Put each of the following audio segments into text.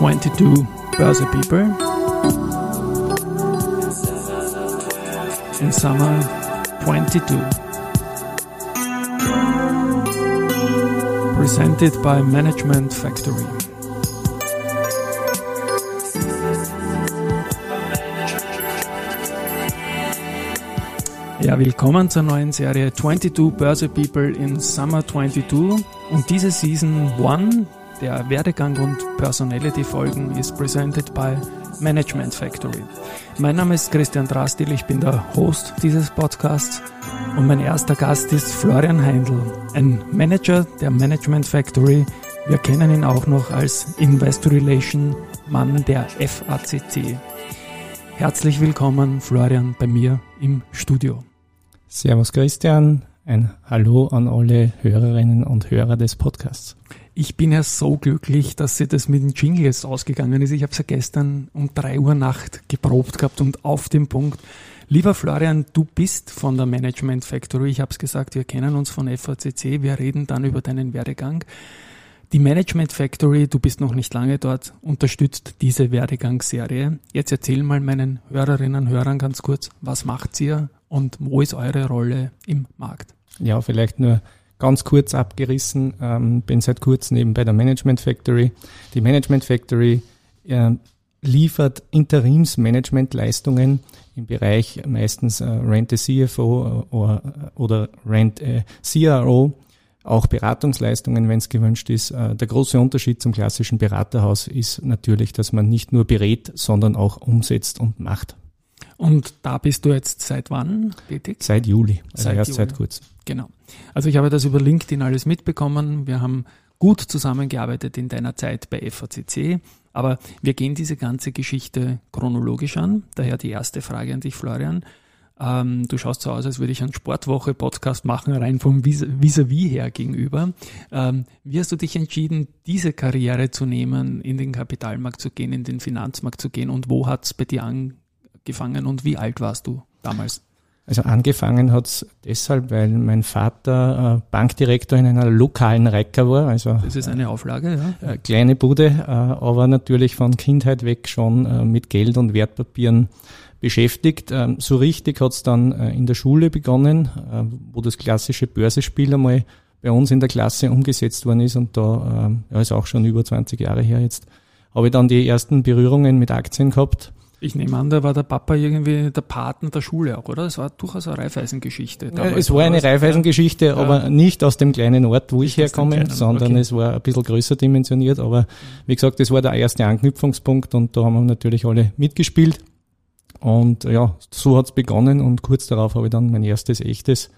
22 Börse People in summer 22. Presented by Management Factory. Ja, willkommen zur neuen Serie 22 Börse People in Summer 22 und diese Season 1 der Werdegang und Personality Folgen ist presented by Management Factory. Mein Name ist Christian Drastil, ich bin der Host dieses Podcasts und mein erster Gast ist Florian Heindl, ein Manager der Management Factory. Wir kennen ihn auch noch als Investor Relation Mann der FACC. Herzlich willkommen, Florian, bei mir im Studio. Servus Christian, ein Hallo an alle Hörerinnen und Hörer des Podcasts. Ich bin ja so glücklich, dass sie das mit den Jingles ausgegangen ist. Ich habe es ja gestern um drei Uhr Nacht geprobt gehabt und auf dem Punkt. Lieber Florian, du bist von der Management Factory. Ich habe es gesagt, wir kennen uns von FACC. Wir reden dann über deinen Werdegang. Die Management Factory, du bist noch nicht lange dort, unterstützt diese Werdegangsserie. Jetzt erzähl mal meinen Hörerinnen und Hörern ganz kurz, was macht ihr und wo ist eure Rolle im Markt? Ja, vielleicht nur ganz kurz abgerissen. Ähm, bin seit kurzem eben bei der Management Factory. Die Management Factory äh, liefert Interimsmanagementleistungen im Bereich meistens äh, Rent a CFO äh, oder, oder Rent a CRO, auch Beratungsleistungen, wenn es gewünscht ist. Äh, der große Unterschied zum klassischen Beraterhaus ist natürlich, dass man nicht nur berät, sondern auch umsetzt und macht. Und da bist du jetzt seit wann tätig? Seit Juli, also seit erst Juli. seit kurzem. Genau. Also ich habe das über LinkedIn alles mitbekommen. Wir haben gut zusammengearbeitet in deiner Zeit bei FACC. Aber wir gehen diese ganze Geschichte chronologisch an. Daher die erste Frage an dich, Florian. Ähm, du schaust so aus, als würde ich einen Sportwoche-Podcast machen, rein vom Vis-à-vis her gegenüber. Ähm, wie hast du dich entschieden, diese Karriere zu nehmen, in den Kapitalmarkt zu gehen, in den Finanzmarkt zu gehen und wo hat es bei dir angefangen und wie alt warst du damals? Also angefangen hat's deshalb, weil mein Vater äh, Bankdirektor in einer lokalen Recker war. Also, das ist eine Auflage, ja. Äh, kleine Bude, äh, aber natürlich von Kindheit weg schon äh, mit Geld und Wertpapieren beschäftigt. Ähm, so richtig hat's dann äh, in der Schule begonnen, äh, wo das klassische Börsespiel einmal bei uns in der Klasse umgesetzt worden ist und da, ähm, ja, ist auch schon über 20 Jahre her jetzt, habe ich dann die ersten Berührungen mit Aktien gehabt ich nehme an, da war der Papa irgendwie der Paten der Schule auch, oder? Es war durchaus eine Reifeisengeschichte. Ja, es war eine Reifeisengeschichte, ja. aber nicht aus dem kleinen Ort, wo ich herkomme, sondern okay. es war ein bisschen größer dimensioniert. Aber wie gesagt, das war der erste Anknüpfungspunkt und da haben wir natürlich alle mitgespielt. Und ja, so hat's begonnen und kurz darauf habe ich dann mein erstes echtes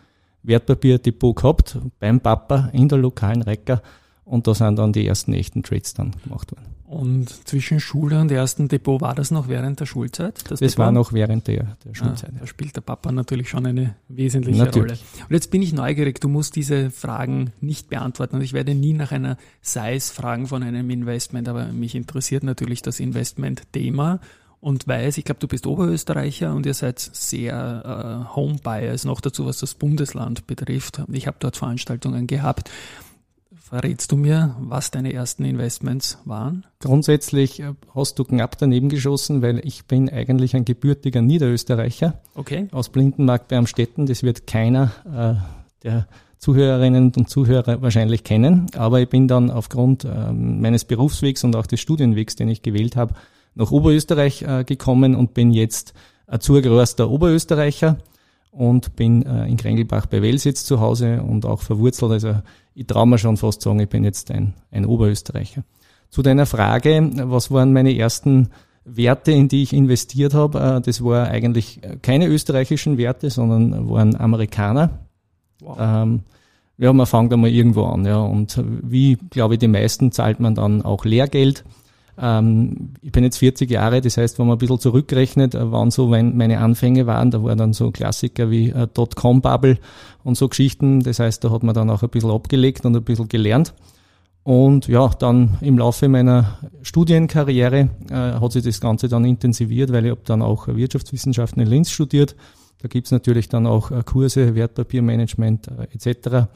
Wertpapierdepot gehabt beim Papa in der lokalen Recker und da sind dann die ersten echten Trades dann gemacht worden. Und zwischen Schule und ersten Depot war das noch während der Schulzeit? Das, das war noch während der, der Schulzeit. Ah, da spielt der Papa natürlich schon eine wesentliche natürlich. Rolle. Und jetzt bin ich neugierig, du musst diese Fragen nicht beantworten. Und ich werde nie nach einer Size fragen von einem Investment, aber mich interessiert natürlich das Investment-Thema und weiß, ich glaube, du bist Oberösterreicher und ihr seid sehr äh, Home-Bias, noch dazu, was das Bundesland betrifft. Ich habe dort Veranstaltungen gehabt. Verrätst du mir, was deine ersten Investments waren? Grundsätzlich äh, hast du knapp daneben geschossen, weil ich bin eigentlich ein gebürtiger Niederösterreicher. Okay. Aus Blindenmarkt bei Amstetten. Das wird keiner äh, der Zuhörerinnen und Zuhörer wahrscheinlich kennen. Aber ich bin dann aufgrund äh, meines Berufswegs und auch des Studienwegs, den ich gewählt habe, nach Oberösterreich äh, gekommen und bin jetzt ein zugeroster Oberösterreicher und bin äh, in Krengelbach bei Wels jetzt zu Hause und auch verwurzelt. Also ich traue mir schon fast sagen, ich bin jetzt ein, ein Oberösterreicher. Zu deiner Frage, was waren meine ersten Werte, in die ich investiert habe? Äh, das war eigentlich keine österreichischen Werte, sondern waren Amerikaner. Wow. Ähm, ja, man fängt einmal irgendwo an, ja. Und wie, glaube ich, die meisten zahlt man dann auch Lehrgeld. Ähm, ich bin jetzt 40 Jahre, das heißt, wenn man ein bisschen zurückrechnet, äh, wann so meine Anfänge waren, da waren dann so Klassiker wie äh, Dotcom-Bubble und so Geschichten. Das heißt, da hat man dann auch ein bisschen abgelegt und ein bisschen gelernt. Und ja, dann im Laufe meiner Studienkarriere äh, hat sich das Ganze dann intensiviert, weil ich habe dann auch Wirtschaftswissenschaften in Linz studiert. Da gibt's natürlich dann auch äh, Kurse, Wertpapiermanagement äh, etc.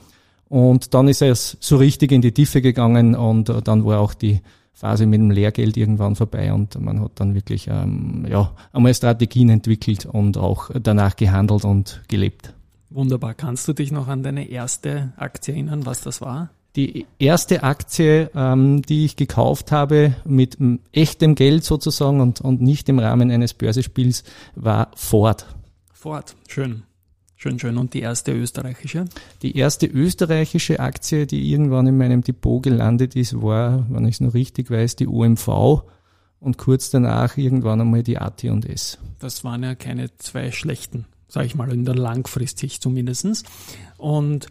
Und dann ist es so richtig in die Tiefe gegangen und äh, dann war auch die Phase mit dem Lehrgeld irgendwann vorbei und man hat dann wirklich ähm, ja, einmal Strategien entwickelt und auch danach gehandelt und gelebt. Wunderbar. Kannst du dich noch an deine erste Aktie erinnern, was das war? Die erste Aktie, ähm, die ich gekauft habe mit echtem Geld sozusagen und, und nicht im Rahmen eines Börsespiels, war Ford. Ford, schön. Schön, schön. Und die erste österreichische? Die erste österreichische Aktie, die irgendwann in meinem Depot gelandet ist, war, wenn ich es noch richtig weiß, die OMV und kurz danach irgendwann einmal die AT&S. Das waren ja keine zwei schlechten, sage ich mal, in der Langfristsicht zumindestens. Und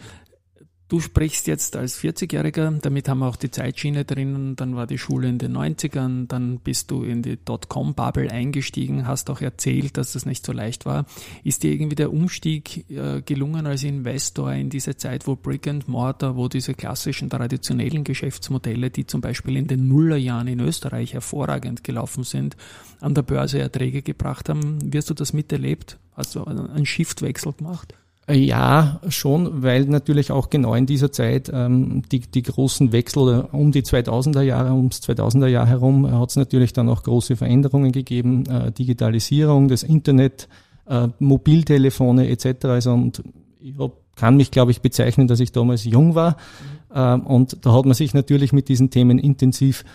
Du sprichst jetzt als 40-Jähriger, damit haben wir auch die Zeitschiene drin, dann war die Schule in den 90ern, dann bist du in die Dotcom-Bubble eingestiegen, hast auch erzählt, dass das nicht so leicht war. Ist dir irgendwie der Umstieg äh, gelungen als Investor in diese Zeit, wo Brick and Mortar, wo diese klassischen traditionellen Geschäftsmodelle, die zum Beispiel in den Nullerjahren in Österreich hervorragend gelaufen sind, an der Börse Erträge gebracht haben? Wirst du das miterlebt? Hast du einen Shiftwechsel gemacht? Ja, schon, weil natürlich auch genau in dieser Zeit ähm, die, die großen Wechsel um die 2000er Jahre, ums 2000er Jahr herum, hat es natürlich dann auch große Veränderungen gegeben, äh, Digitalisierung, das Internet, äh, Mobiltelefone etc. Also, und ich hab, kann mich, glaube ich, bezeichnen, dass ich damals jung war mhm. äh, und da hat man sich natürlich mit diesen Themen intensiv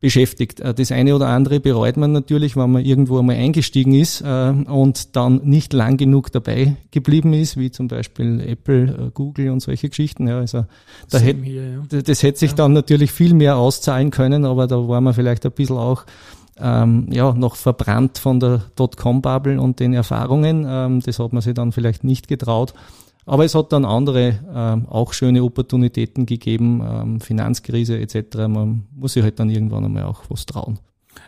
beschäftigt. Äh, das eine oder andere bereut man natürlich, wenn man irgendwo einmal eingestiegen ist äh, und dann nicht lang genug dabei geblieben ist, wie zum Beispiel Apple, äh, Google und solche Geschichten. Ja, also da hätte, hier, ja. das hätte sich ja. dann natürlich viel mehr auszahlen können, aber da war man vielleicht ein bisschen auch ähm, ja, noch verbrannt von der Dotcom-Bubble und den Erfahrungen. Ähm, das hat man sich dann vielleicht nicht getraut. Aber es hat dann andere ähm, auch schöne Opportunitäten gegeben, ähm, Finanzkrise etc. Man muss sich halt dann irgendwann einmal auch was trauen.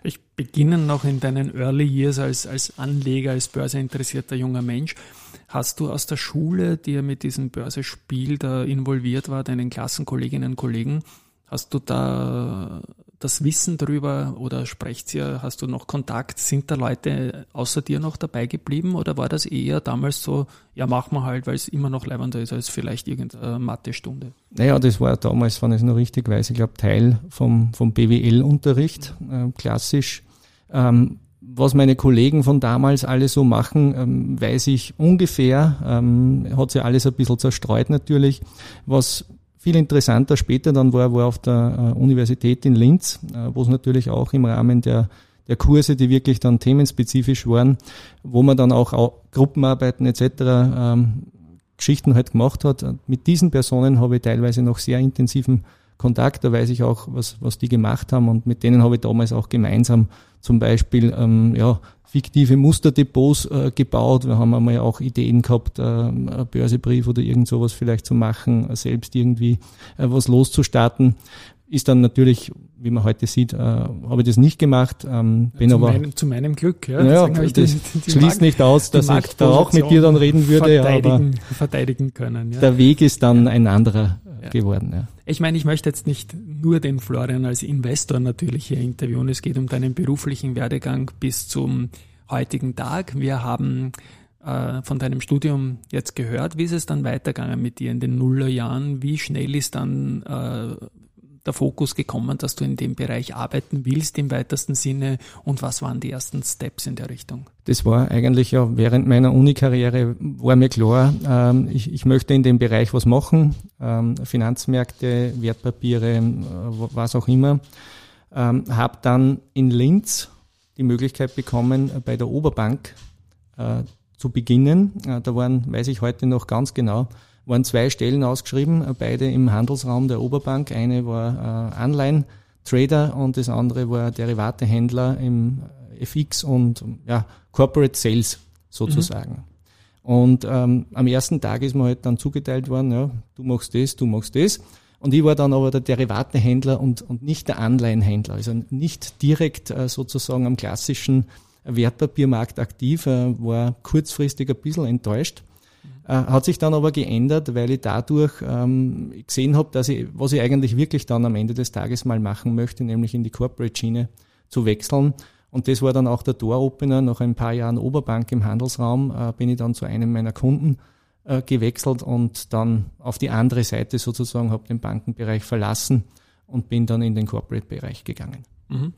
Ich beginne noch in deinen Early Years als, als Anleger, als börseinteressierter junger Mensch. Hast du aus der Schule, die ja mit diesem Börsespiel da involviert war, deinen Klassenkolleginnen und Kollegen, hast du da das Wissen drüber oder sprecht ihr, hast du noch Kontakt? Sind da Leute außer dir noch dabei geblieben oder war das eher damals so, ja, machen wir halt, weil es immer noch leibender ist als vielleicht irgendeine Mathestunde? Naja, das war damals, wenn ich es noch richtig weiß, ich glaube, Teil vom, vom BWL-Unterricht, äh, klassisch. Ähm, was meine Kollegen von damals alle so machen, ähm, weiß ich ungefähr. Ähm, hat sich alles ein bisschen zerstreut natürlich. Was viel interessanter später dann war, war auf der äh, Universität in Linz, äh, wo es natürlich auch im Rahmen der, der Kurse, die wirklich dann themenspezifisch waren, wo man dann auch, Gruppenarbeiten etc. Ähm, Geschichten halt gemacht hat. Mit diesen Personen habe ich teilweise noch sehr intensiven Kontakt, da weiß ich auch, was, was die gemacht haben und mit denen habe ich damals auch gemeinsam zum Beispiel ähm, ja, fiktive Musterdepots äh, gebaut. Wir haben einmal auch Ideen gehabt, äh, einen Börsebrief oder irgend sowas vielleicht zu machen, selbst irgendwie äh, was loszustarten. Ist dann natürlich, wie man heute sieht, äh, habe ich das nicht gemacht. Ähm, bin zu, aber, meinem, zu meinem Glück, ja. ja das die, die schließt Markt, nicht aus, dass ich da auch mit dir dann reden würde. Verteidigen, aber verteidigen können. Ja. Der Weg ist dann ein anderer ja. geworden. Ja. Ich meine, ich möchte jetzt nicht nur den Florian als Investor natürlich hier interviewen. Es geht um deinen beruflichen Werdegang bis zum heutigen Tag. Wir haben äh, von deinem Studium jetzt gehört. Wie ist es dann weitergegangen mit dir in den Nullerjahren? Wie schnell ist dann äh, der Fokus gekommen, dass du in dem Bereich arbeiten willst im weitesten Sinne und was waren die ersten Steps in der Richtung? Das war eigentlich ja während meiner Unikarriere war mir klar, ähm, ich, ich möchte in dem Bereich was machen, ähm, Finanzmärkte, Wertpapiere, äh, was auch immer. Ähm, habe dann in Linz die Möglichkeit bekommen, bei der Oberbank äh, zu beginnen. Äh, da waren, weiß ich heute noch ganz genau, waren zwei Stellen ausgeschrieben, äh, beide im Handelsraum der Oberbank. Eine war äh, Anleihen-Trader und das andere war Derivatehändler im FX und ja, Corporate Sales sozusagen. Mhm. Und ähm, am ersten Tag ist mir halt dann zugeteilt worden, ja, du machst das, du machst das. Und ich war dann aber der Derivatehändler und, und nicht der Anleihenhändler, also nicht direkt äh, sozusagen am klassischen Wertpapiermarkt aktiv, äh, war kurzfristig ein bisschen enttäuscht. Äh, hat sich dann aber geändert, weil ich dadurch ähm, gesehen habe, dass ich, was ich eigentlich wirklich dann am Ende des Tages mal machen möchte, nämlich in die Corporate-Schiene zu wechseln. Und das war dann auch der Door-Opener. Nach ein paar Jahren Oberbank im Handelsraum äh, bin ich dann zu einem meiner Kunden äh, gewechselt und dann auf die andere Seite sozusagen, habe den Bankenbereich verlassen und bin dann in den Corporate-Bereich gegangen. Mhm.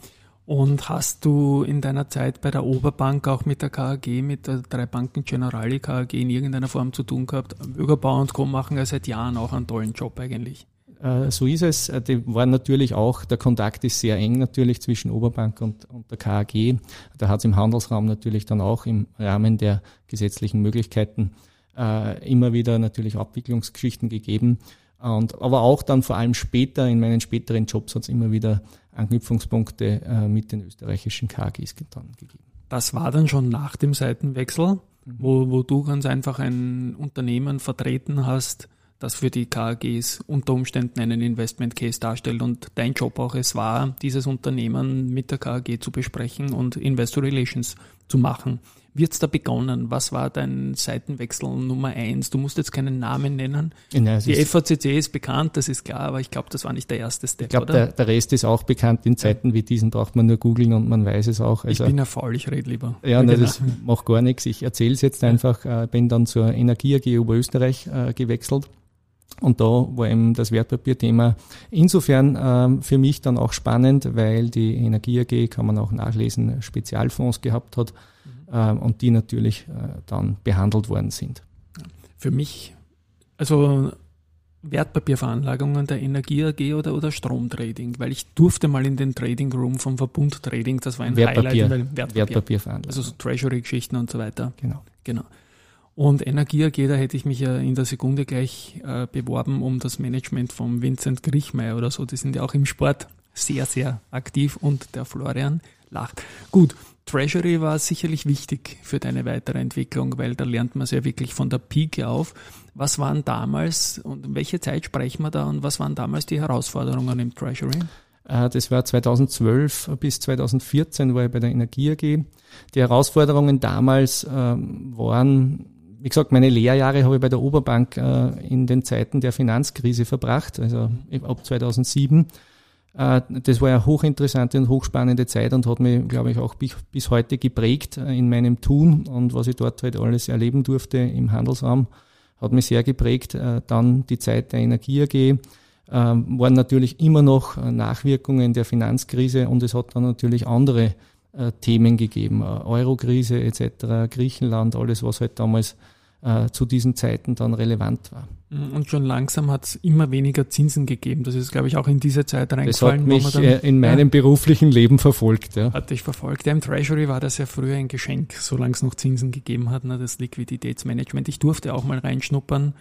Und hast du in deiner Zeit bei der Oberbank auch mit der KAG, mit der drei Banken Generali KAG in irgendeiner Form zu tun gehabt? Bürgerbau und Co. machen ja seit Jahren auch einen tollen Job eigentlich. Äh, so ist es. Äh, die waren natürlich auch, der Kontakt ist sehr eng natürlich zwischen Oberbank und, und der KAG. Da hat es im Handelsraum natürlich dann auch im Rahmen der gesetzlichen Möglichkeiten äh, immer wieder natürlich Abwicklungsgeschichten gegeben. Und, aber auch dann vor allem später, in meinen späteren Jobs hat es immer wieder Anknüpfungspunkte äh, mit den österreichischen KGs dann gegeben. Das war dann schon nach dem Seitenwechsel, mhm. wo, wo du ganz einfach ein Unternehmen vertreten hast, das für die KAGs unter Umständen einen Investment Case darstellt und dein Job auch es war, dieses Unternehmen mit der KAG zu besprechen und Investor Relations zu machen wird es da begonnen? Was war dein Seitenwechsel Nummer eins? Du musst jetzt keinen Namen nennen. Ja, die FACC ist bekannt, das ist klar, aber ich glaube, das war nicht der erste Step. Ich glaube, der, der, Rest ist auch bekannt. In Zeiten wie diesen braucht man nur googeln und man weiß es auch. Also, ich bin ja faul, ich rede lieber. Ja, ja ne, genau. das macht gar nichts. Ich erzähle es jetzt einfach. Äh, bin dann zur Energie AG Oberösterreich äh, gewechselt. Und da war eben das Wertpapierthema insofern ähm, für mich dann auch spannend, weil die Energie AG, kann man auch nachlesen, Spezialfonds gehabt hat äh, und die natürlich äh, dann behandelt worden sind. Für mich, also Wertpapierveranlagungen der Energie AG oder, oder Stromtrading, weil ich durfte mal in den Trading Room vom Verbund Trading, das war ein Wertpapier, Highlight. Wertpapier. Wertpapierveranlagung. Also so Treasury-Geschichten und so weiter. Genau. Genau. Und Energie AG, da hätte ich mich ja in der Sekunde gleich äh, beworben um das Management von Vincent Griechmeier oder so. Die sind ja auch im Sport sehr, sehr aktiv und der Florian lacht. Gut, Treasury war sicherlich wichtig für deine weitere Entwicklung, weil da lernt man es ja wirklich von der Pike auf. Was waren damals und welche Zeit sprechen wir da und was waren damals die Herausforderungen im Treasury? Äh, das war 2012 bis 2014 war ich bei der Energie AG. Die Herausforderungen damals ähm, waren, wie gesagt, meine Lehrjahre habe ich bei der Oberbank äh, in den Zeiten der Finanzkrise verbracht, also ab 2007 äh, das war eine hochinteressante und hochspannende Zeit und hat mich, glaube ich, auch bis heute geprägt äh, in meinem Tun und was ich dort halt alles erleben durfte im Handelsraum, hat mich sehr geprägt. Äh, dann die Zeit der Energie AG, waren natürlich immer noch Nachwirkungen der Finanzkrise und es hat dann natürlich andere Themen gegeben, Eurokrise etc., Griechenland, alles, was halt damals äh, zu diesen Zeiten dann relevant war. Mhm, und schon langsam hat es immer weniger Zinsen gegeben. Das ist, glaube ich, auch in diese Zeit reingefallen. Das hat mich dann, in meinem ja, beruflichen Leben verfolgt. Ja. Hat dich verfolgt. Ja, Im Treasury war das ja früher ein Geschenk, solange es noch Zinsen gegeben hat, ne, das Liquiditätsmanagement. Ich durfte auch mal reinschnuppern,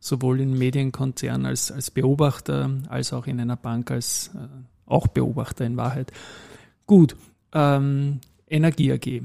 sowohl in Medienkonzernen als, als Beobachter, als auch in einer Bank als äh, auch Beobachter in Wahrheit. Gut, ähm, Energie AG.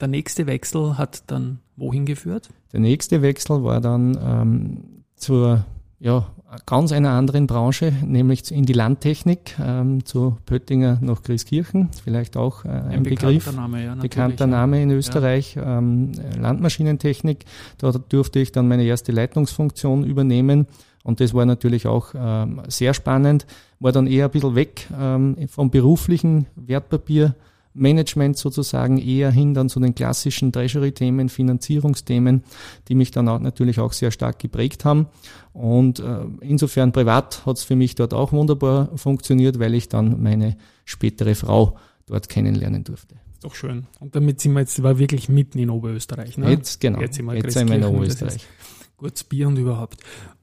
Der nächste Wechsel hat dann wohin geführt? Der nächste Wechsel war dann ähm, zur ja, ganz einer anderen Branche, nämlich in die Landtechnik, ähm, zu Pöttinger nach Grieskirchen, vielleicht auch äh, ein, ein Begriff, Name, ja, bekannter Name in Österreich, ja. ähm, Landmaschinentechnik. Dort durfte ich dann meine erste Leitungsfunktion übernehmen und das war natürlich auch ähm, sehr spannend, war dann eher ein bisschen weg ähm, vom beruflichen Wertpapier Management sozusagen eher hin dann zu den klassischen Treasury-Themen, Finanzierungsthemen, die mich dann auch natürlich auch sehr stark geprägt haben. Und äh, insofern privat hat es für mich dort auch wunderbar funktioniert, weil ich dann meine spätere Frau dort kennenlernen durfte. Doch schön. Und damit sind wir jetzt war wirklich mitten in Oberösterreich. Ne? Jetzt genau. Jetzt sind wir, jetzt sind wir in Oberösterreich. Gutes Bier und überhaupt.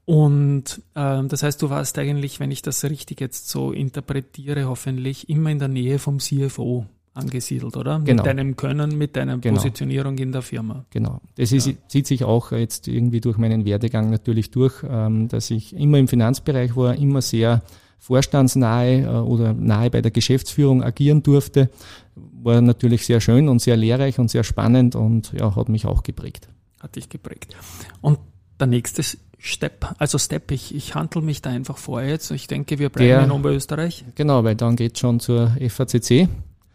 Und äh, das heißt, du warst eigentlich, wenn ich das richtig jetzt so interpretiere, hoffentlich immer in der Nähe vom CFO angesiedelt, oder? Genau. Mit deinem Können, mit deiner genau. Positionierung in der Firma. Genau. Das ist, ja. zieht sich auch jetzt irgendwie durch meinen Werdegang natürlich durch, ähm, dass ich immer im Finanzbereich war, immer sehr vorstandsnahe äh, oder nahe bei der Geschäftsführung agieren durfte. War natürlich sehr schön und sehr lehrreich und sehr spannend und ja, hat mich auch geprägt. Hat dich geprägt. Und der nächste Step, also Step, ich, ich handle mich da einfach vor jetzt. Ich denke, wir bleiben der, in Oberösterreich. Genau, weil dann geht schon zur FACC.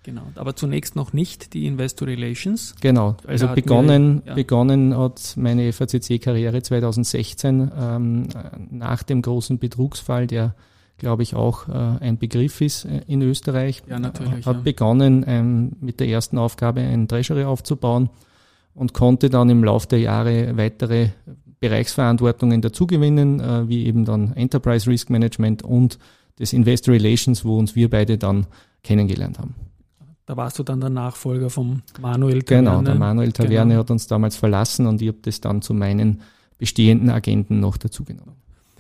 Genau, aber zunächst noch nicht die Investor Relations. Genau, also begonnen, wir, ja. begonnen hat meine FACC-Karriere 2016 ähm, nach dem großen Betrugsfall, der glaube ich auch äh, ein Begriff ist äh, in Österreich. Ja, natürlich. Hat ja. begonnen ähm, mit der ersten Aufgabe ein Treasury aufzubauen und konnte dann im Laufe der Jahre weitere Bereichsverantwortungen dazugewinnen, äh, wie eben dann Enterprise Risk Management und des Investor Relations, wo uns wir beide dann kennengelernt haben. Da warst du dann der Nachfolger vom Manuel Taverne. Genau, der Manuel Taverne genau. hat uns damals verlassen und ich habe das dann zu meinen bestehenden Agenten noch dazugenommen.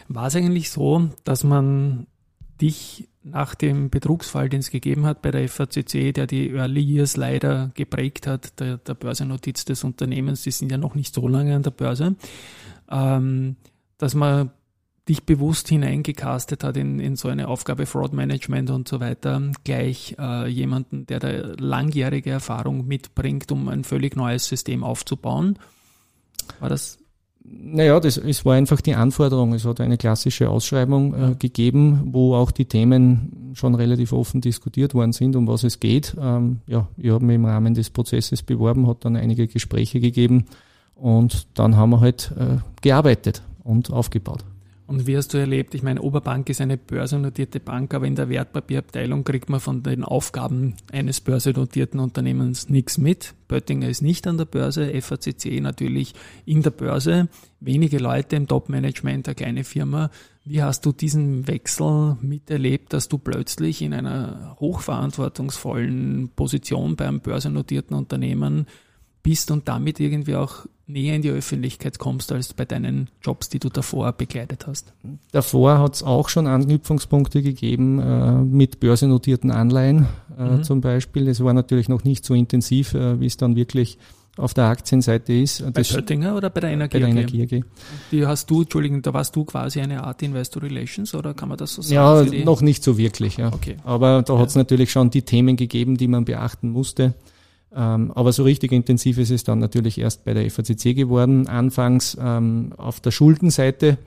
War es eigentlich so, dass man dich nach dem Betrugsfall, den es gegeben hat bei der FACC, der die Early Years leider geprägt hat, der, der Börsennotiz des Unternehmens, die sind ja noch nicht so lange an der Börse, ähm, dass man dich bewusst hineingecastet hat in, in so eine Aufgabe Fraud Management und so weiter, gleich äh, jemanden, der da langjährige Erfahrung mitbringt, um ein völlig neues System aufzubauen. War das naja, das, es war einfach die Anforderung. Es hat eine klassische Ausschreibung äh, gegeben, wo auch die Themen schon relativ offen diskutiert worden sind, um was es geht. Ähm, ja, ich habe mich im Rahmen des Prozesses beworben, hat dann einige Gespräche gegeben und dann haben wir halt äh, gearbeitet und aufgebaut. Und wie hast du erlebt? Ich meine, Oberbank ist eine börsennotierte Bank, aber in der Wertpapierabteilung kriegt man von den Aufgaben eines börsennotierten Unternehmens nichts mit. Böttinger ist nicht an der Börse, FACC natürlich in der Börse. Wenige Leute im Top-Management, eine kleine Firma. Wie hast du diesen Wechsel miterlebt, dass du plötzlich in einer hochverantwortungsvollen Position beim börsennotierten Unternehmen bist und damit irgendwie auch näher in die Öffentlichkeit kommst als bei deinen Jobs, die du davor begleitet hast? Davor hat es auch schon Anknüpfungspunkte gegeben äh, mit börsennotierten Anleihen äh, mhm. zum Beispiel. Es war natürlich noch nicht so intensiv, äh, wie es dann wirklich auf der Aktienseite ist. Bei das, Pöttinger oder bei der Energie? Bei der Energie AG. Die hast du, Entschuldigung, da warst du quasi eine Art Investor Relations oder kann man das so sagen? Ja, noch nicht so wirklich, ja. Okay. Aber da ja. hat es natürlich schon die Themen gegeben, die man beachten musste. Ähm, aber so richtig intensiv ist es dann natürlich erst bei der FACC geworden. Anfangs ähm, auf der Schuldenseite,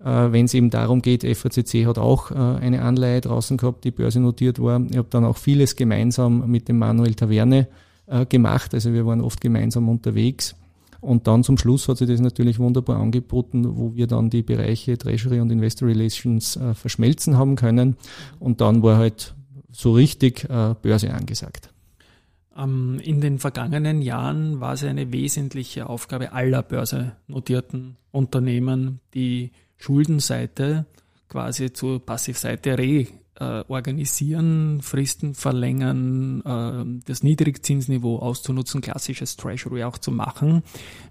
äh, wenn es eben darum geht, FACC hat auch äh, eine Anleihe draußen gehabt, die börsennotiert war. Ich habe dann auch vieles gemeinsam mit dem Manuel Taverne äh, gemacht. Also wir waren oft gemeinsam unterwegs. Und dann zum Schluss hat sich das natürlich wunderbar angeboten, wo wir dann die Bereiche Treasury und Investor Relations verschmelzen haben können. Und dann war halt so richtig Börse angesagt. Ähm, in den vergangenen Jahren war es eine wesentliche Aufgabe aller börsennotierten Unternehmen, die Schuldenseite quasi zur Passivseite reorganisieren, Fristen verlängern, äh, das Niedrigzinsniveau auszunutzen, klassisches Treasury auch zu machen.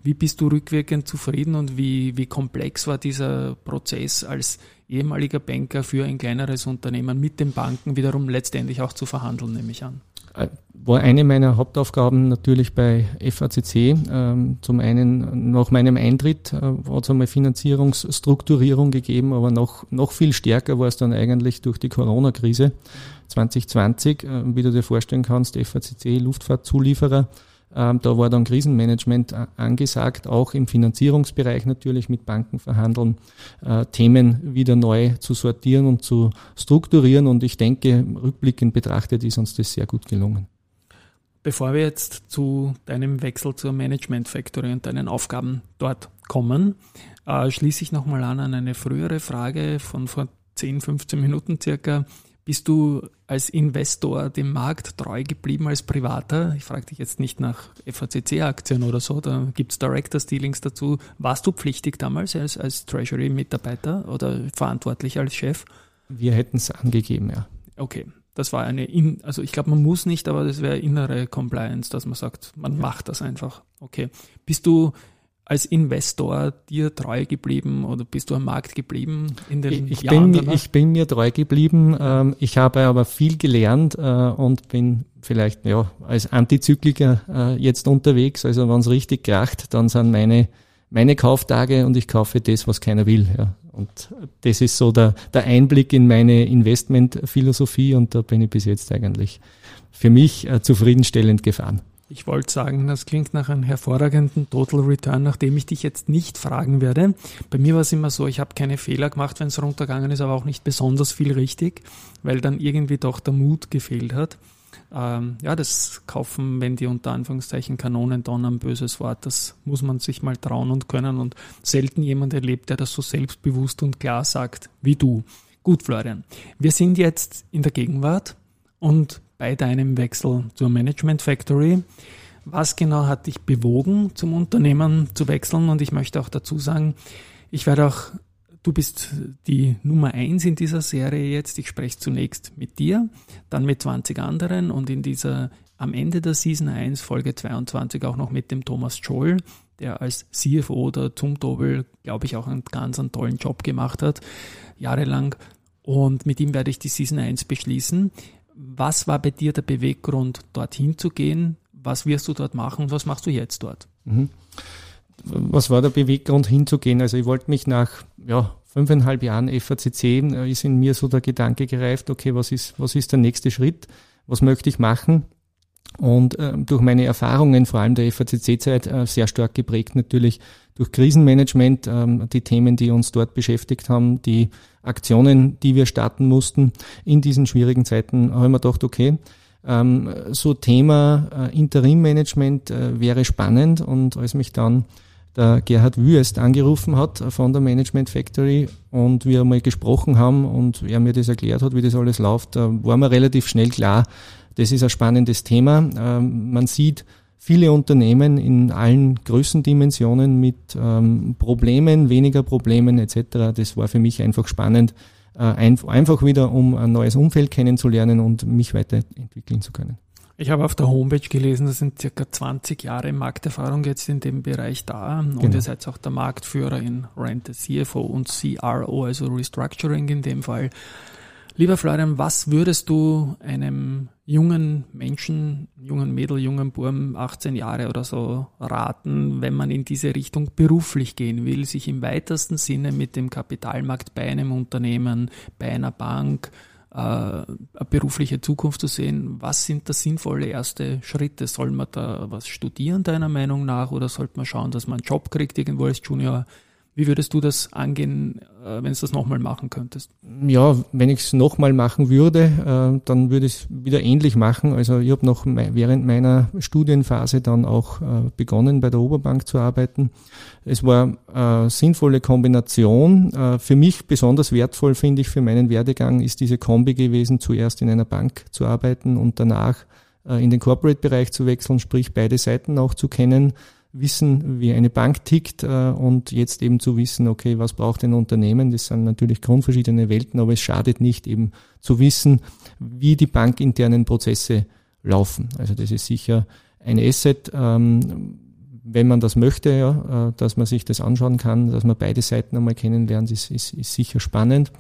Wie bist du rückwirkend zufrieden und wie, wie komplex war dieser Prozess als ehemaliger Banker für ein kleineres Unternehmen mit den Banken wiederum letztendlich auch zu verhandeln, nehme ich an? War eine meiner Hauptaufgaben natürlich bei FACC. Ähm, zum einen nach meinem Eintritt äh, hat es einmal Finanzierungsstrukturierung gegeben, aber noch, noch viel stärker war es dann eigentlich durch die Corona-Krise 2020, äh, wie du dir vorstellen kannst, FACC, Luftfahrtzulieferer, ähm, da war dann Krisenmanagement äh, angesagt, auch im Finanzierungsbereich natürlich mit Banken verhandeln, äh, Themen wieder neu zu sortieren und zu strukturieren. Und ich denke, rückblickend betrachtet ist uns das sehr gut gelungen. Bevor wir jetzt zu deinem Wechsel zur Management Factory und deinen Aufgaben dort kommen, äh, schließe ich nochmal an an eine frühere Frage von vor 10, 15 Minuten circa. Bist du als Investor dem Markt treu geblieben als Privater? Ich frage dich jetzt nicht nach FACC-Aktien oder so, da gibt es Directors Dealings dazu. Warst du pflichtig damals als, als Treasury-Mitarbeiter oder verantwortlich als Chef? Wir hätten es angegeben, ja. Okay, das war eine, in, also ich glaube, man muss nicht, aber das wäre innere Compliance, dass man sagt, man ja. macht das einfach. Okay. Bist du als Investor dir treu geblieben oder bist du am Markt geblieben in den ich Jahren? Bin, ich bin mir treu geblieben. Ähm, ich habe aber viel gelernt äh, und bin vielleicht ja als Antizykliker äh, jetzt unterwegs. Also wenn es richtig kracht, dann sind meine meine Kauftage und ich kaufe das, was keiner will. Ja. Und das ist so der, der Einblick in meine Investmentphilosophie und da bin ich bis jetzt eigentlich für mich äh, zufriedenstellend gefahren. Ich wollte sagen, das klingt nach einem hervorragenden Total Return, nachdem ich dich jetzt nicht fragen werde. Bei mir war es immer so, ich habe keine Fehler gemacht, wenn es runtergegangen ist, aber auch nicht besonders viel richtig, weil dann irgendwie doch der Mut gefehlt hat. Ähm, ja, das Kaufen, wenn die unter Anführungszeichen Kanonen donnern, böses Wort, das muss man sich mal trauen und können und selten jemand erlebt, der das so selbstbewusst und klar sagt wie du. Gut, Florian, wir sind jetzt in der Gegenwart und bei deinem Wechsel zur Management Factory. Was genau hat dich bewogen, zum Unternehmen zu wechseln? Und ich möchte auch dazu sagen, ich werde auch Du bist die Nummer eins in dieser Serie jetzt. Ich spreche zunächst mit dir, dann mit 20 anderen und in dieser am Ende der Season 1, Folge 22 auch noch mit dem Thomas Scholl, der als CFO der Zumtobel, glaube ich, auch einen ganz einen tollen Job gemacht hat, jahrelang. Und mit ihm werde ich die Season 1 beschließen. Was war bei dir der Beweggrund, dorthin zu gehen? Was wirst du dort machen und was machst du jetzt dort? Mhm. Was war der Beweggrund hinzugehen? Also ich wollte mich nach ja, fünfeinhalb Jahren FACC, äh, ist in mir so der Gedanke gereift, okay, was ist, was ist der nächste Schritt? Was möchte ich machen? Und äh, durch meine Erfahrungen, vor allem der FACC-Zeit, äh, sehr stark geprägt natürlich durch Krisenmanagement, ähm, die Themen, die uns dort beschäftigt haben, die Aktionen, die wir starten mussten. In diesen schwierigen Zeiten, haben wir gedacht, okay, ähm, so Thema äh, Interimmanagement äh, wäre spannend. Und als mich dann der Gerhard Wüest angerufen hat von der Management Factory und wir mal gesprochen haben und er mir das erklärt hat, wie das alles läuft, da war mir relativ schnell klar, das ist ein spannendes Thema. Ähm, man sieht viele Unternehmen in allen Größendimensionen mit ähm, Problemen, weniger Problemen etc. Das war für mich einfach spannend, äh, einfach wieder, um ein neues Umfeld kennenzulernen und mich weiterentwickeln zu können. Ich habe auf der Homepage gelesen, das sind circa 20 Jahre Markterfahrung jetzt in dem Bereich da. Und genau. ihr seid auch der Marktführer in Rente, CFO und CRO, also Restructuring in dem Fall. Lieber Florian, was würdest du einem jungen Menschen, jungen Mädel, jungen Burm, 18 Jahre oder so raten, wenn man in diese Richtung beruflich gehen will, sich im weitesten Sinne mit dem Kapitalmarkt bei einem Unternehmen, bei einer Bank, äh, berufliche Zukunft zu sehen? Was sind da sinnvolle erste Schritte? Soll man da was studieren, deiner Meinung nach, oder sollte man schauen, dass man einen Job kriegt irgendwo als Junior? Wie würdest du das angehen, äh, wenn du das nochmal machen könntest? Ja, wenn ich es nochmal machen würde, äh, dann würde ich es wieder ähnlich machen. Also ich habe noch während meiner Studienphase dann auch äh, begonnen, bei der Oberbank zu arbeiten. Es war eine sinnvolle Kombination. Für mich besonders wertvoll, finde ich, für meinen Werdegang ist diese Kombi gewesen, zuerst in einer Bank zu arbeiten und danach in den Corporate-Bereich zu wechseln, sprich beide Seiten auch zu kennen wissen, wie eine Bank tickt äh, und jetzt eben zu wissen, okay, was braucht ein Unternehmen? Das sind natürlich grundverschiedene Welten, aber es schadet nicht eben zu wissen, wie die bankinternen Prozesse laufen. Also das ist sicher ein Asset, ähm, wenn man das möchte, ja, äh, dass man sich das anschauen kann, dass man beide Seiten einmal kennenlernt, ist, ist, ist sicher spannend.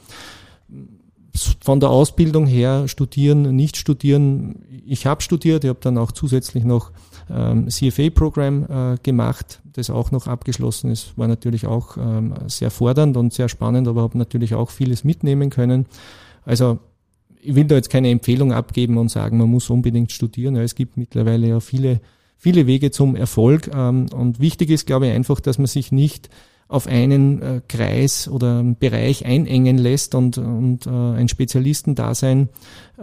Von der Ausbildung her studieren, nicht studieren. Ich habe studiert, ich habe dann auch zusätzlich noch ähm, CFA-Programm äh, gemacht, das auch noch abgeschlossen ist. War natürlich auch ähm, sehr fordernd und sehr spannend, aber habe natürlich auch vieles mitnehmen können. Also ich will da jetzt keine Empfehlung abgeben und sagen, man muss unbedingt studieren. Es gibt mittlerweile ja viele, viele Wege zum Erfolg. Ähm, und wichtig ist, glaube ich, einfach, dass man sich nicht auf einen äh, Kreis oder Bereich einengen lässt und, und äh, ein Spezialistendasein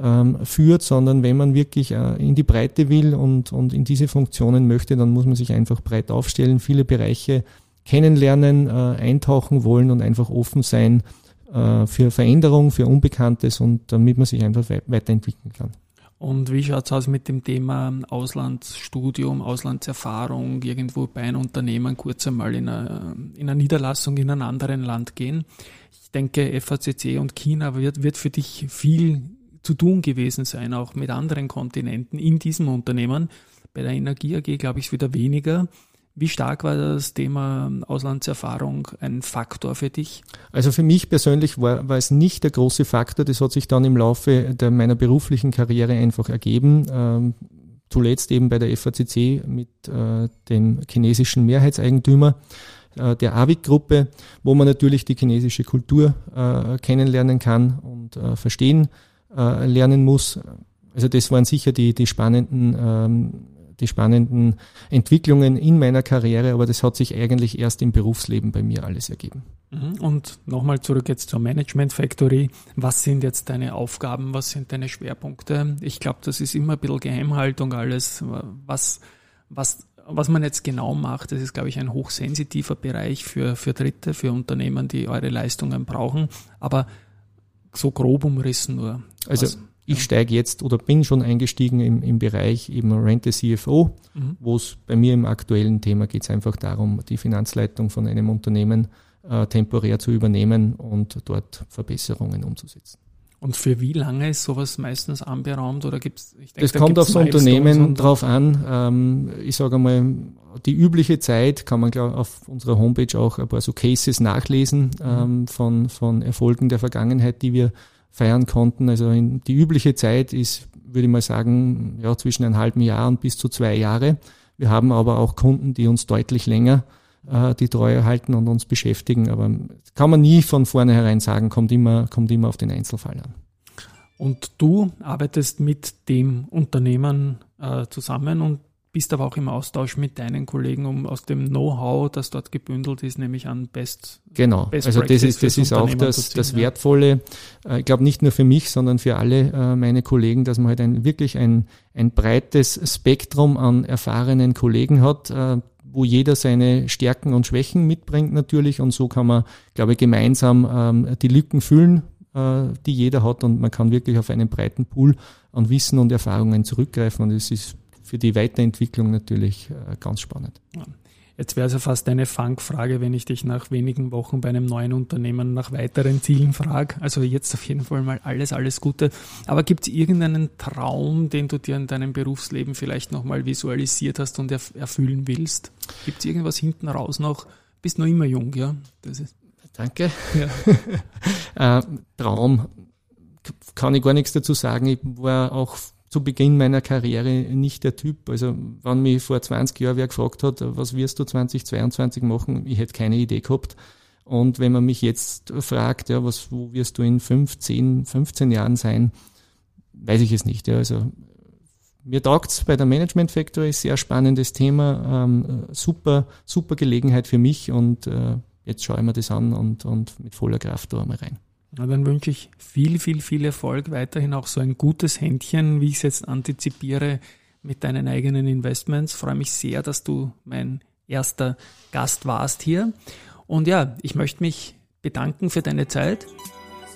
ähm, führt, sondern wenn man wirklich äh, in die Breite will und, und in diese Funktionen möchte, dann muss man sich einfach breit aufstellen, viele Bereiche kennenlernen, äh, eintauchen wollen und einfach offen sein äh, für Veränderung, für Unbekanntes und damit man sich einfach we weiterentwickeln kann. Und wie schaut es aus mit dem Thema Auslandsstudium, Auslandserfahrung, irgendwo bei einem Unternehmen kurz einmal in einer, in einer Niederlassung in einem anderen Land gehen? Ich denke, FACC und China wird, wird für dich viel zu tun gewesen sein, auch mit anderen Kontinenten in diesem Unternehmen. Bei der Energie AG glaube ich es wieder weniger. Wie stark war das Thema Auslandserfahrung ein Faktor für dich? Also für mich persönlich war, war es nicht der große Faktor. Das hat sich dann im Laufe der, meiner beruflichen Karriere einfach ergeben. Ähm, zuletzt eben bei der FACC mit äh, dem chinesischen Mehrheitseigentümer äh, der AVIC-Gruppe, wo man natürlich die chinesische Kultur äh, kennenlernen kann und äh, verstehen äh, lernen muss. Also das waren sicher die, die spannenden ähm, die spannenden Entwicklungen in meiner Karriere, aber das hat sich eigentlich erst im Berufsleben bei mir alles ergeben. Mhm. Und nochmal zurück jetzt zur Management Factory. Was sind jetzt deine Aufgaben? Was sind deine Schwerpunkte? Ich glaube, das ist immer ein bisschen Geheimhaltung alles. Was, was, was man jetzt genau macht, das ist, glaube ich, ein hochsensitiver Bereich für, für Dritte, für Unternehmen, die eure Leistungen brauchen. Aber so grob umrissen nur. Also, was? Ich steige jetzt oder bin schon eingestiegen im, im Bereich eben Rente CFO, mhm. wo es bei mir im aktuellen Thema geht es einfach darum, die Finanzleitung von einem Unternehmen äh, temporär zu übernehmen und dort Verbesserungen umzusetzen. Und für wie lange ist sowas meistens anberaumt oder gibt es? Das da kommt aufs Unternehmen drauf an. Ähm, ich sage mal, die übliche Zeit kann man glaub, auf unserer Homepage auch ein paar so Cases nachlesen mhm. ähm, von, von Erfolgen der Vergangenheit, die wir feiern konnten. Also in, die übliche Zeit ist, würde ich mal sagen, ja, zwischen einem halben Jahr und bis zu zwei Jahre. Wir haben aber auch Kunden, die uns deutlich länger äh, die Treue halten und uns beschäftigen. Aber kann man nie von vornherein sagen, kommt immer, kommt immer auf den Einzelfall an. Und du arbeitest mit dem Unternehmen äh, zusammen und bist aber auch im Austausch mit deinen Kollegen, um aus dem Know-how, das dort gebündelt ist, nämlich an Best Genau, Best also das ist, das ist auch das, ziehen, das Wertvolle, äh, ich glaube nicht nur für mich, sondern für alle äh, meine Kollegen, dass man halt ein, wirklich ein, ein breites Spektrum an erfahrenen Kollegen hat, äh, wo jeder seine Stärken und Schwächen mitbringt natürlich. Und so kann man, glaube ich, gemeinsam ähm, die Lücken füllen, die jeder hat. Und man kann wirklich auf einen breiten Pool an Wissen und Erfahrungen zurückgreifen. Und es ist für die Weiterentwicklung natürlich äh, ganz spannend. Ja. Jetzt wäre es ja fast eine Fangfrage, wenn ich dich nach wenigen Wochen bei einem neuen Unternehmen nach weiteren Zielen frage. Also jetzt auf jeden Fall mal alles, alles Gute. Aber gibt es irgendeinen Traum, den du dir in deinem Berufsleben vielleicht nochmal visualisiert hast und erfüllen willst? Gibt es irgendwas hinten raus noch? Bist noch immer jung, ja? Danke. Ja. äh, Traum kann ich gar nichts dazu sagen. Ich war auch zu Beginn meiner Karriere nicht der Typ. Also wenn mich vor 20 Jahren wer gefragt hat, was wirst du 2022 machen, ich hätte keine Idee gehabt. Und wenn man mich jetzt fragt, ja, was, wo wirst du in 15, 15 Jahren sein, weiß ich es nicht. Ja. Also mir taugt's bei der Management Factory, sehr spannendes Thema, ähm, super, super Gelegenheit für mich und äh, jetzt schaue ich mir das an und, und mit voller Kraft da einmal rein. Na, dann wünsche ich viel, viel, viel Erfolg, weiterhin auch so ein gutes Händchen, wie ich es jetzt antizipiere, mit deinen eigenen Investments. Freue mich sehr, dass du mein erster Gast warst hier. Und ja, ich möchte mich bedanken für deine Zeit,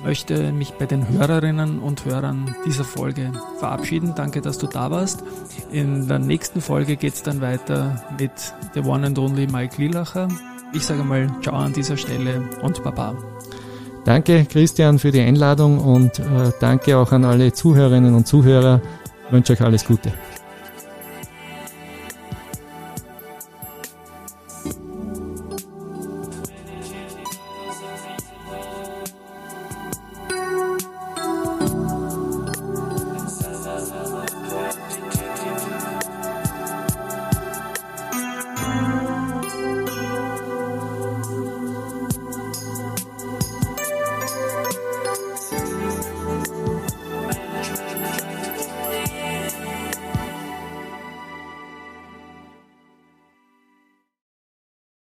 möchte mich bei den Hörerinnen und Hörern dieser Folge verabschieden. Danke, dass du da warst. In der nächsten Folge geht es dann weiter mit der One and Only Mike Lilacher. Ich sage mal Ciao an dieser Stelle und Baba. Danke, Christian, für die Einladung und äh, danke auch an alle Zuhörerinnen und Zuhörer. Ich wünsche euch alles Gute.